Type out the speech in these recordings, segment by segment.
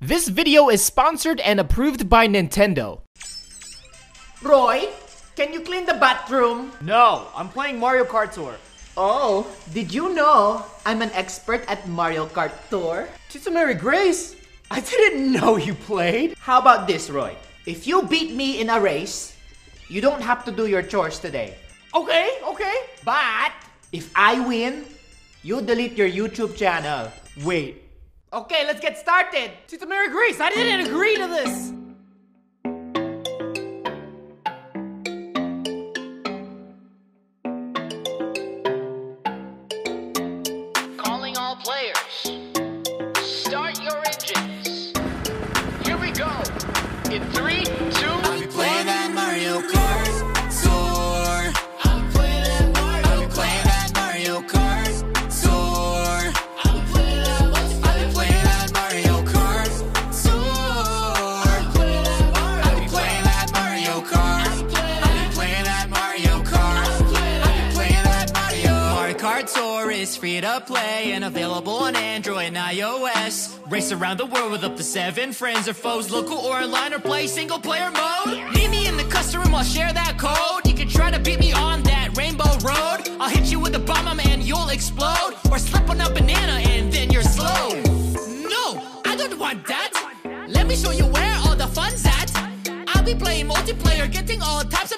This video is sponsored and approved by Nintendo. Roy, can you clean the bathroom? No, I'm playing Mario Kart Tour. Oh, did you know I'm an expert at Mario Kart Tour? Tita Mary Grace, I didn't know you played. How about this, Roy? If you beat me in a race, you don't have to do your chores today. Okay, okay. But if I win, you delete your YouTube channel. Wait, Okay, let's get started. Tita Mary Grace, I didn't agree to this. Calling all players. Start your engines. Here we go. In three, Kart Tour is free to play and available on Android and iOS. Race around the world with up to seven friends or foes, local or online, or play single player mode. Meet me in the custom room, I'll share that code. You can try to beat me on that rainbow road. I'll hit you with a bomb and you'll explode. Or slip on a banana and then you're slow. No, I don't want that. Let me show you where all the fun's at. I'll be playing multiplayer, getting all types of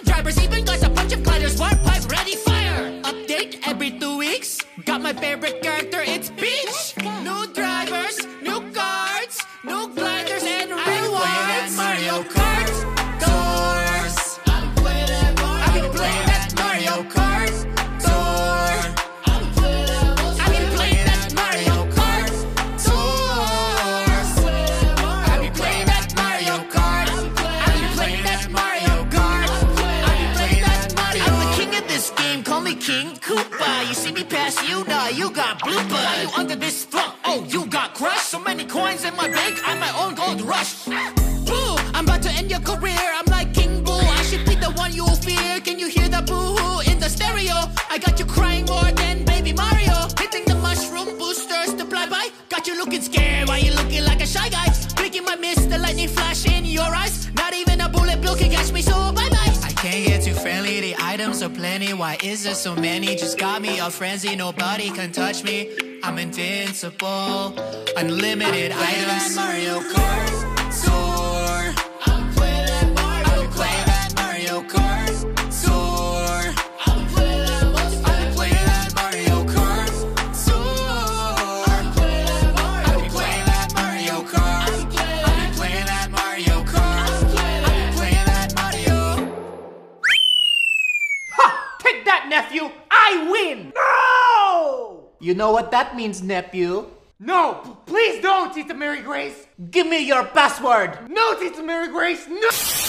favorite character, it's Peach. New drivers, me King Koopa. You see me pass you, now you got blooper. Now you under this throne. Oh, you got crushed. So many coins in my bank. I'm my own gold rush. Boo! I'm about to end your career. I'm like King Boo. I should be the one you fear. Can you hear the boo-hoo in the stereo? I got you crying more than Baby Mario. Hitting the mushroom boosters to fly by. Got you looking scared. Why you looking like a shy guy? Blinking my mist, the lightning flash in your eyes. Not even a bullet bill can catch me, so bye bye. I can't get too friendly. The items are plenty. Why is there so many? Just got me all frenzy. Nobody can touch me. I'm invincible. Unlimited items. Mario Kart Tour. I'm playing Mario I'm playing that Mario Kart nephew! I win! No! You know what that means, nephew? No, please don't, Tita Mary Grace. Give me your password! No, Tita Mary Grace, no!